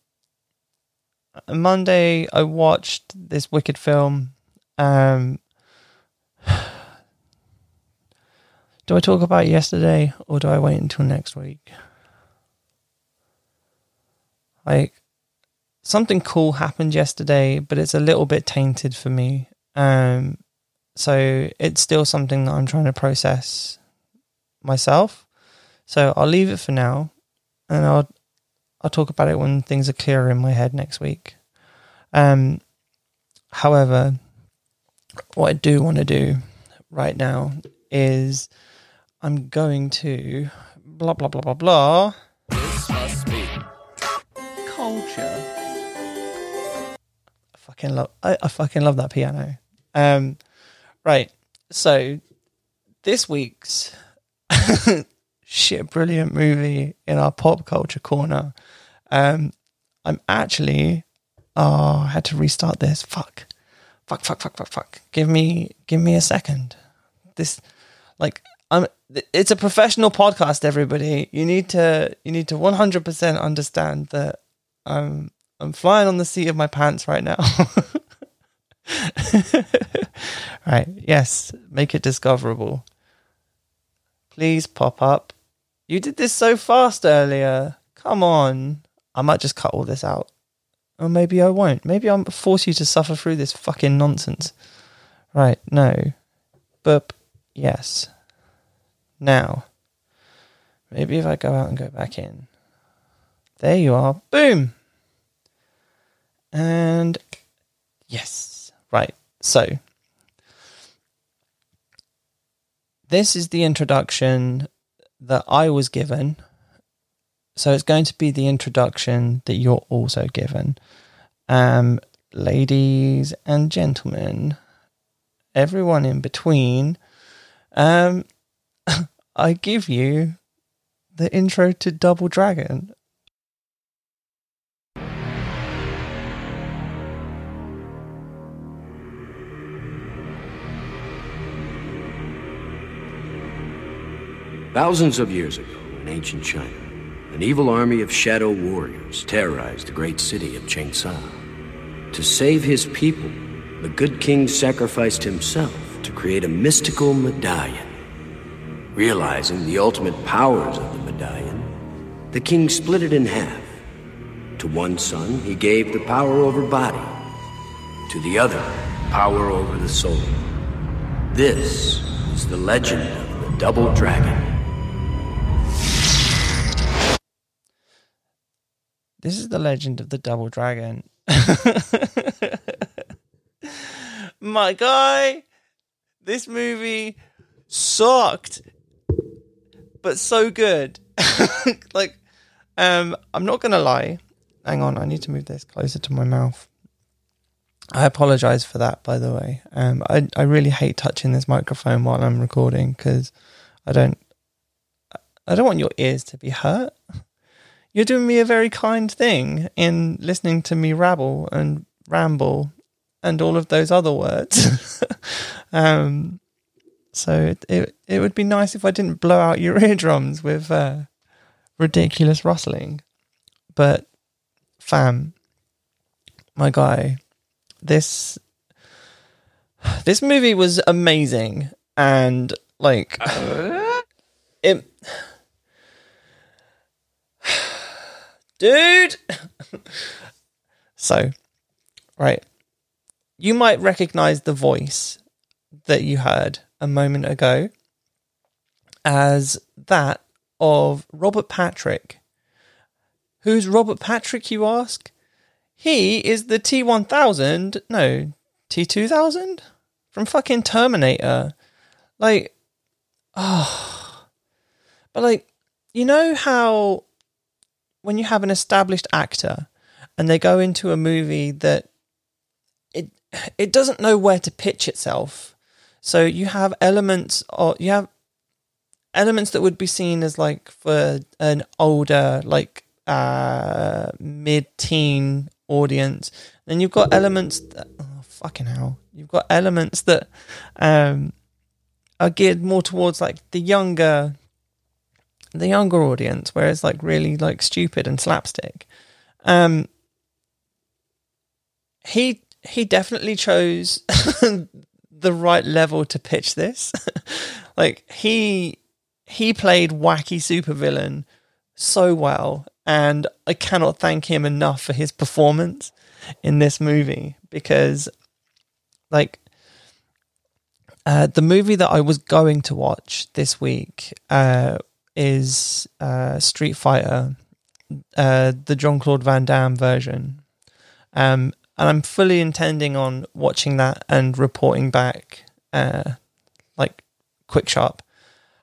Monday, I watched this wicked film. Um, do I talk about yesterday or do I wait until next week? Like, something cool happened yesterday, but it's a little bit tainted for me. Um, so it's still something that I'm trying to process myself. So I'll leave it for now, and I'll I'll talk about it when things are clearer in my head next week. Um, however, what I do want to do right now is I'm going to blah blah blah blah blah. This must be culture. I fucking love I, I fucking love that piano. Um right. So this week's shit brilliant movie in our pop culture corner. Um I'm actually oh I had to restart this. Fuck. Fuck fuck fuck fuck fuck. Give me give me a second. This like I'm it's a professional podcast everybody. You need to you need to 100% understand that I'm I'm flying on the seat of my pants right now. right. Yes, make it discoverable. Please pop up. You did this so fast earlier. Come on. I might just cut all this out. Or maybe I won't. Maybe I'll force you to suffer through this fucking nonsense. Right, no. But yes. Now. Maybe if I go out and go back in. There you are. Boom. And yes. Right. So this is the introduction that I was given. So it's going to be the introduction that you're also given. Um, ladies and gentlemen, everyone in between, um, I give you the intro to Double Dragon. Thousands of years ago, in ancient China, an evil army of shadow warriors terrorized the great city of Changsha. To save his people, the good king sacrificed himself to create a mystical medallion. Realizing the ultimate powers of the medallion, the king split it in half. To one son, he gave the power over body. To the other, power over the soul. This is the legend of the Double Dragon. This is the legend of the double dragon. My guy, this movie sucked, but so good. like, um, I'm not gonna lie. Hang on, I need to move this closer to my mouth. I apologize for that, by the way. Um, I I really hate touching this microphone while I'm recording because I don't I don't want your ears to be hurt you're doing me a very kind thing in listening to me rabble and ramble and all of those other words. um, so it, it, it would be nice if I didn't blow out your eardrums with uh, ridiculous rustling. But fam, my guy, this this movie was amazing and like it dude. so, right. You might recognize the voice that you heard a moment ago as that of Robert Patrick, Who's Robert Patrick, you ask? He is the T1000, no, T2000 from fucking Terminator. Like, oh. But, like, you know how when you have an established actor and they go into a movie that it it doesn't know where to pitch itself. So you have elements or you have elements that would be seen as like for an older like uh mid-teen audience. Then you've got elements that oh, fucking hell. You've got elements that um are geared more towards like the younger the younger audience where it's like really like stupid and slapstick. Um he he definitely chose the right level to pitch this like he he played wacky supervillain so well, and I cannot thank him enough for his performance in this movie because, like, uh, the movie that I was going to watch this week uh, is uh, Street Fighter, uh, the Jean Claude Van Damme version. Um, and I'm fully intending on watching that and reporting back, uh, like, quick sharp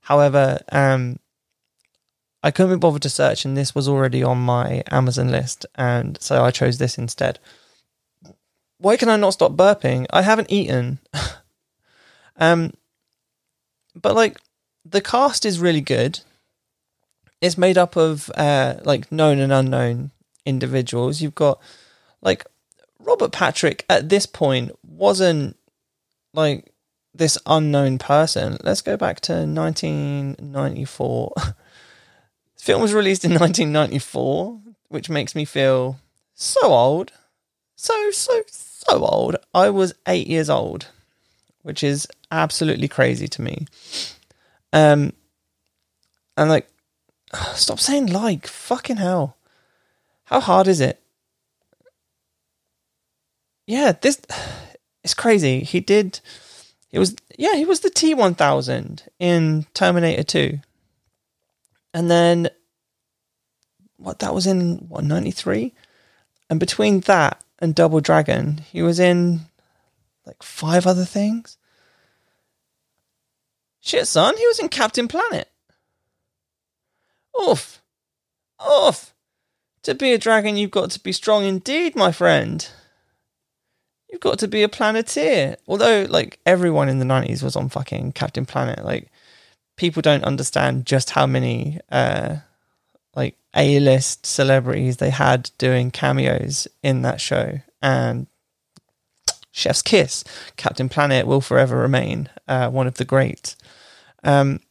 However, um, I couldn't be bothered to search, and this was already on my Amazon list, and so I chose this instead. Why can I not stop burping? I haven't eaten. um, but like the cast is really good. It's made up of uh, like known and unknown individuals. You've got like Robert Patrick at this point wasn't like this unknown person. Let's go back to 1994. the film was released in 1994, which makes me feel so old. So, so, so old. I was eight years old, which is absolutely crazy to me. Um, and like, stop saying like, fucking hell. How hard is it? Yeah, this, it's crazy. He did it was yeah, he was the T one thousand in Terminator Two, and then what that was in what ninety three, and between that and Double Dragon, he was in like five other things. Shit, son, he was in Captain Planet. Oof, oof. To be a dragon, you've got to be strong indeed, my friend. You've got to be a planeteer. Although, like, everyone in the 90s was on fucking Captain Planet. Like, people don't understand just how many, uh, like, A list celebrities they had doing cameos in that show. And Chef's Kiss, Captain Planet will forever remain uh, one of the greats. Um,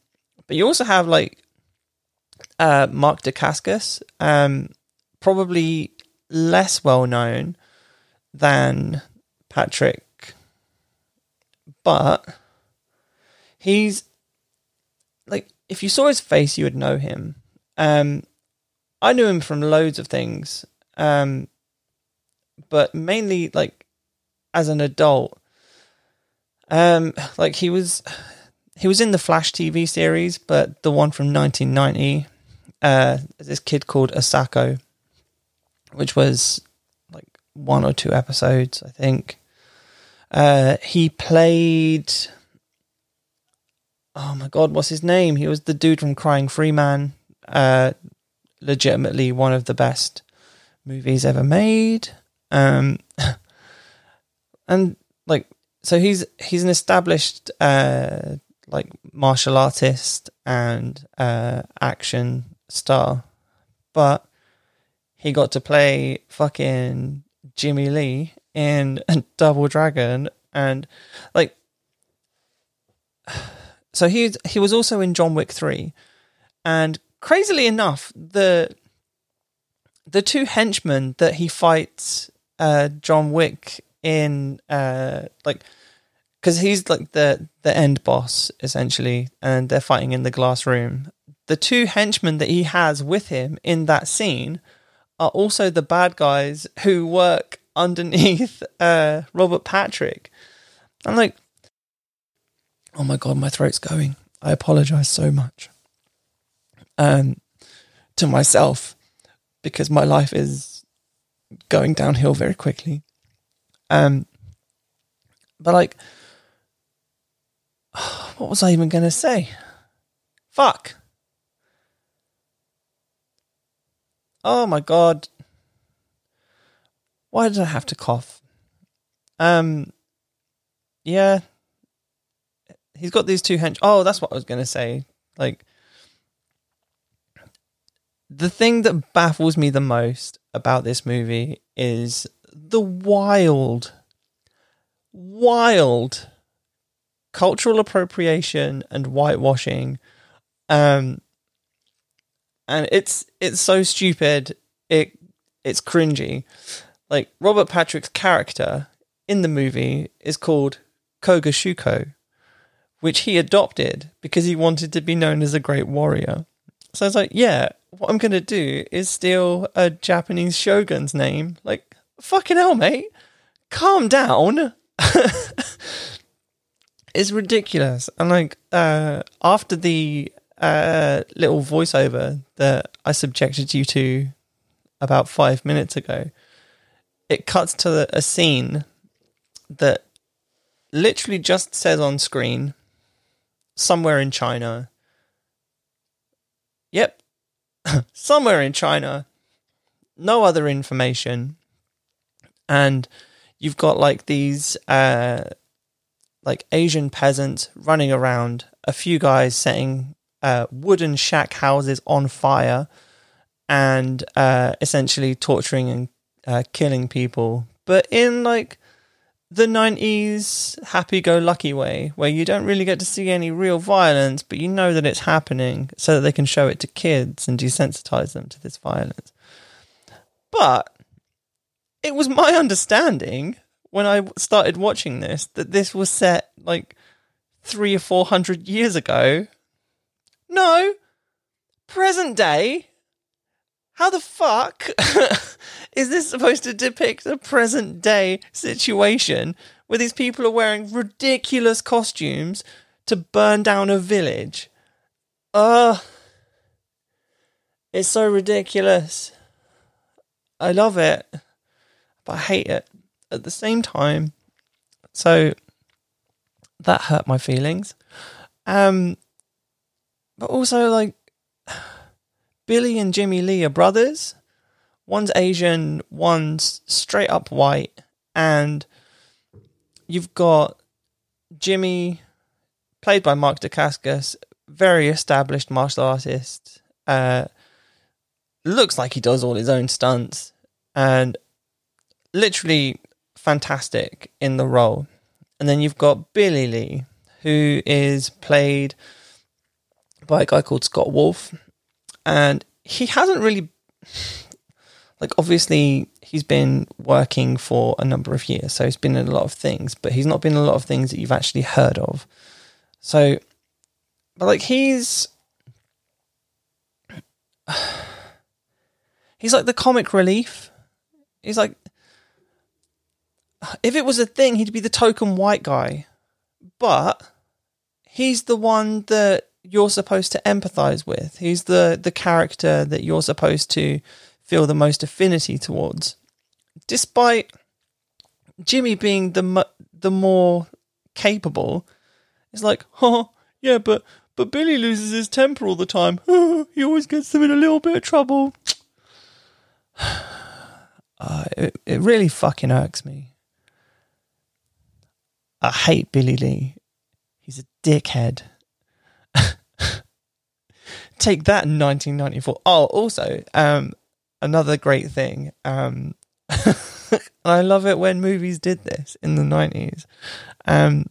but you also have, like, uh, Mark Dacascos, um, probably less well known than Patrick, but he's like if you saw his face, you would know him. Um, I knew him from loads of things, um, but mainly like as an adult. Um, like he was, he was in the Flash TV series, but the one from 1990. Uh, this kid called Asako, which was like one or two episodes, I think. Uh, he played. Oh my god, what's his name? He was the dude from Crying Freeman. Uh, legitimately one of the best movies ever made. Um, and like, so he's he's an established uh, like martial artist and uh, action star, but he got to play fucking Jimmy Lee in Double Dragon, and like, so he he was also in John Wick three, and crazily enough, the the two henchmen that he fights uh, John Wick in, uh, like, because he's like the the end boss essentially, and they're fighting in the glass room. The two henchmen that he has with him in that scene are also the bad guys who work underneath uh, Robert Patrick. I'm like, oh my god, my throat's going. I apologize so much um, to myself because my life is going downhill very quickly. Um, but like, what was I even to say? Fuck. Oh my god. Why did I have to cough? Um, yeah. He's got these two hench. Oh, that's what I was going to say. Like, the thing that baffles me the most about this movie is the wild, wild cultural appropriation and whitewashing. Um, and it's it's so stupid. It it's cringy. Like Robert Patrick's character in the movie is called Koga Shuko, which he adopted because he wanted to be known as a great warrior. So I was like, yeah, what I'm gonna do is steal a Japanese shogun's name. Like, fucking hell, mate. Calm down. it's ridiculous. And like, uh, after the uh, little voiceover that I subjected you to about five minutes ago, it cuts to the, a scene that literally just says on screen, somewhere in China. Yep, somewhere in China. No other information. And you've got like these uh, like Asian peasants running around, a few guys setting uh, wooden shack houses on fire and uh, essentially torturing and uh, killing people, but in like the 90s happy go lucky way, where you don't really get to see any real violence, but you know that it's happening so that they can show it to kids and desensitize them to this violence. But it was my understanding when I started watching this that this was set like three or four hundred years ago. No, present day. How the fuck is this supposed to depict a present day situation where these people are wearing ridiculous costumes to burn down a village? Ugh. It's so ridiculous. I love it, but I hate it at the same time. So that hurt my feelings. Um, but also like Billy and Jimmy Lee are brothers. One's Asian, one's straight up white, and you've got Jimmy, played by Mark Dacascos, very established martial artist. Uh, looks like he does all his own stunts, and literally fantastic in the role. And then you've got Billy Lee, who is played by a guy called Scott Wolf, and he hasn't really like obviously he's been working for a number of years so he's been in a lot of things but he's not been in a lot of things that you've actually heard of. So but like he's he's like the comic relief. He's like if it was a thing he'd be the token white guy. But he's the one that you're supposed to empathize with. He's the the character that you're supposed to feel the most affinity towards. Despite Jimmy being the the more capable, it's like, oh yeah, but but Billy loses his temper all the time. he always gets them in a little bit of trouble. Uh, it, it really fucking irks me. I hate Billy Lee. He's a dickhead. Take that in 1994. Oh, also, um, another great thing. Um, I love it when movies did this in the 90s. Um,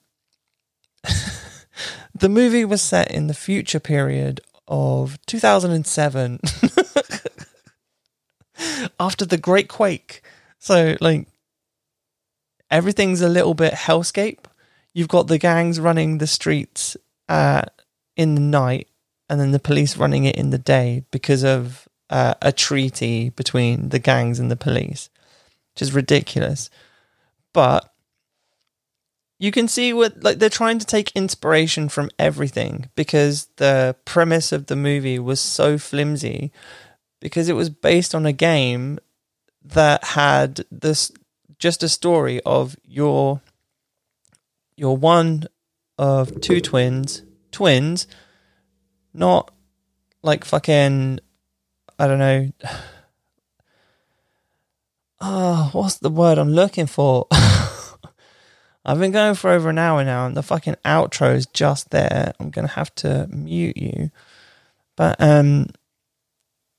the movie was set in the future period of 2007 after the Great Quake. So, like, everything's a little bit hellscape. You've got the gangs running the streets uh, in the night and then the police running it in the day because of uh, a treaty between the gangs and the police, which is ridiculous. But you can see what like they're trying to take inspiration from everything because the premise of the movie was so flimsy because it was based on a game that had this just a story of your your one of two twins, twins, not like fucking I don't know. Oh, what's the word I'm looking for? I've been going for over an hour now, and the fucking outro is just there. I'm gonna have to mute you, but um,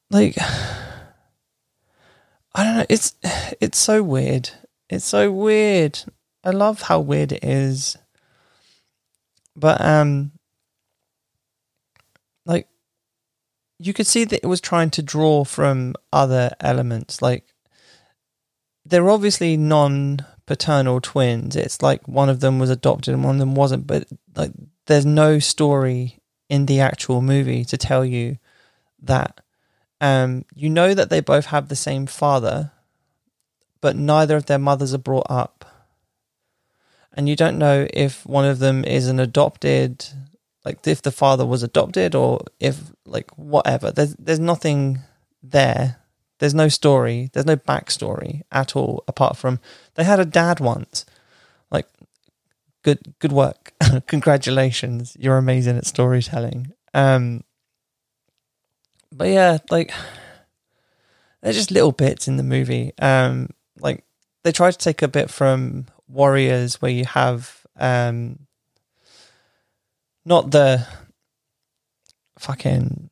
like, I don't know. It's it's so weird. It's so weird. I love how weird it is, but um, like, you could see that it was trying to draw from other elements, like they're obviously non paternal twins. It's like one of them was adopted and one of them wasn't, but like there's no story in the actual movie to tell you that. Um, you know that they both have the same father, but neither of their mothers are brought up. And you don't know if one of them is an adopted, like if the father was adopted or if like whatever. There's there's nothing there there's no story. There's no backstory at all, apart from they had a dad once. Like, good, good work. Congratulations. You're amazing at storytelling. Um, but yeah, like, they're just little bits in the movie. Um, like they try to take a bit from Warriors, where you have um, not the fucking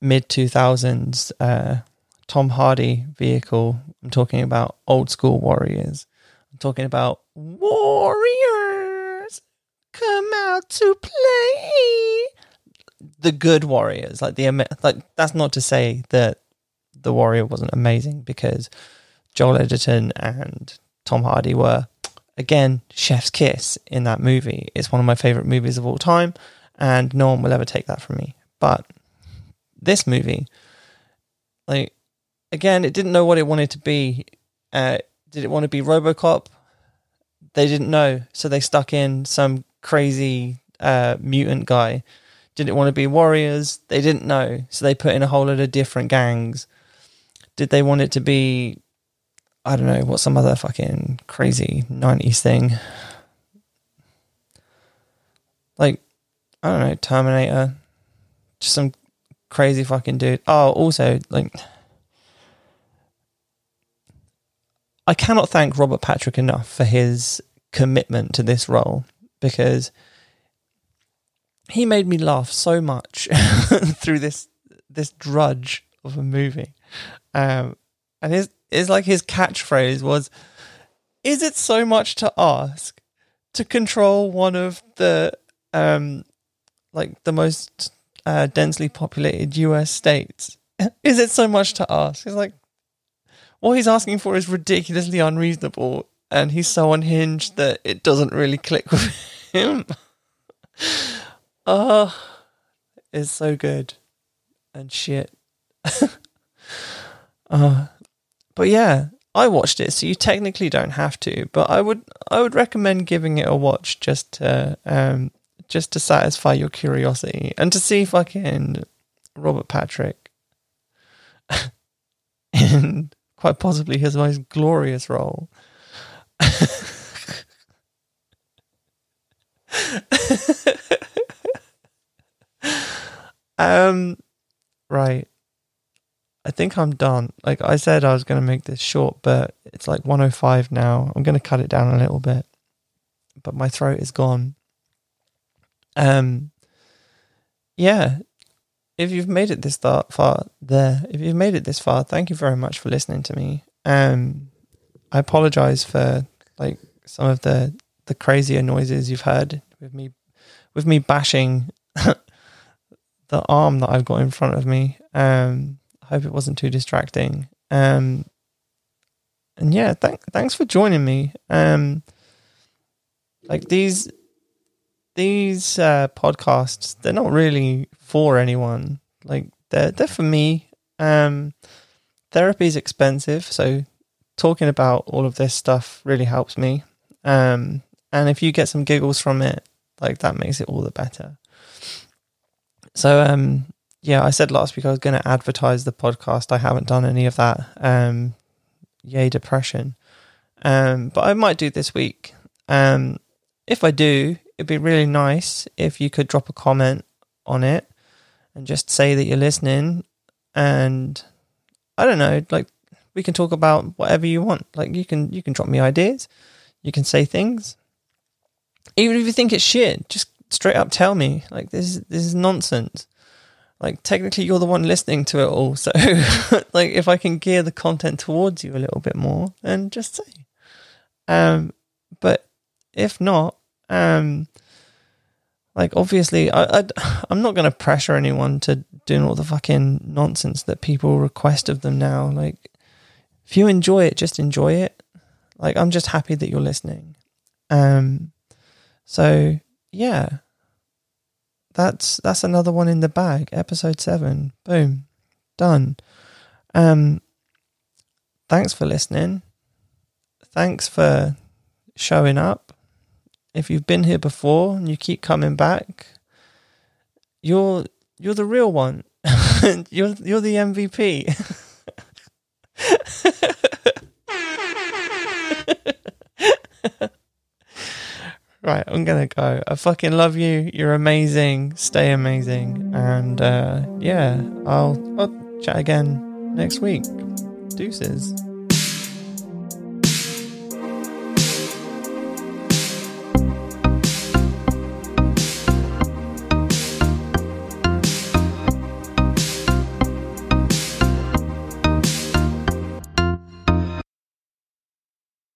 mid two thousands uh, Tom Hardy vehicle. I'm talking about old school warriors. I'm talking about warriors come out to play. The good warriors, like the like. That's not to say that the warrior wasn't amazing because Joel Edgerton and Tom Hardy were again chef's kiss in that movie. It's one of my favorite movies of all time, and no one will ever take that from me. But this movie, like again, it didn't know what it wanted to be. Uh, did it want to be RoboCop? They didn't know, so they stuck in some crazy uh, mutant guy. Did it want to be Warriors? They didn't know, so they put in a whole lot of different gangs. Did they want it to be? I don't know what some other fucking crazy nineties thing. Like, I don't know, Terminator. Just some crazy fucking dude. Oh, also, like, I cannot thank Robert Patrick enough for his commitment to this role because he made me laugh so much through this this drudge of a movie. Um, and his is like his catchphrase was, "Is it so much to ask to control one of the um, like the most uh, densely populated U.S. states? is it so much to ask?" It's like, what he's asking for is ridiculously unreasonable, and he's so unhinged that it doesn't really click with him. oh, it's so good and shit. uh, but yeah, I watched it, so you technically don't have to, but I would I would recommend giving it a watch just to um just to satisfy your curiosity and to see fucking Robert Patrick in quite possibly his most glorious role. um, right. I think I'm done. Like I said, I was going to make this short, but it's like 105 now. I'm going to cut it down a little bit, but my throat is gone. Um, yeah, if you've made it this far there, if you've made it this far, thank you very much for listening to me. Um, I apologize for like some of the the crazier noises you've heard with me with me bashing the arm that I've got in front of me. Um, hope it wasn't too distracting. Um, and yeah, thank, thanks for joining me. Um, like these these uh, podcasts, they're not really for anyone. Like they're they're for me. Um, therapy is expensive, so talking about all of this stuff really helps me. Um, and if you get some giggles from it, like that makes it all the better. So um, yeah, I said last week I was going to advertise the podcast. I haven't done any of that. Um, yay, depression. Um, but I might do this week. Um, if I do, it'd be really nice if you could drop a comment on it and just say that you're listening. And I don't know, like we can talk about whatever you want. Like you can you can drop me ideas, you can say things. Even if you think it's shit, just straight up tell me. Like this is this is nonsense. Like technically you're the one listening to it all. So like if I can gear the content towards you a little bit more, then just say. Um but if not, um like obviously I, I I'm not going to pressure anyone to doing all the fucking nonsense that people request of them now. Like if you enjoy it, just enjoy it. Like I'm just happy that you're listening. Um so yeah. That's that's another one in the bag. Episode 7. Boom. Done. Um thanks for listening. Thanks for showing up if you've been here before and you keep coming back, you're you're the real one. you're you're the MVP. right, I'm gonna go. I fucking love you. You're amazing. Stay amazing. And uh, yeah, I'll I'll chat again next week. Deuces.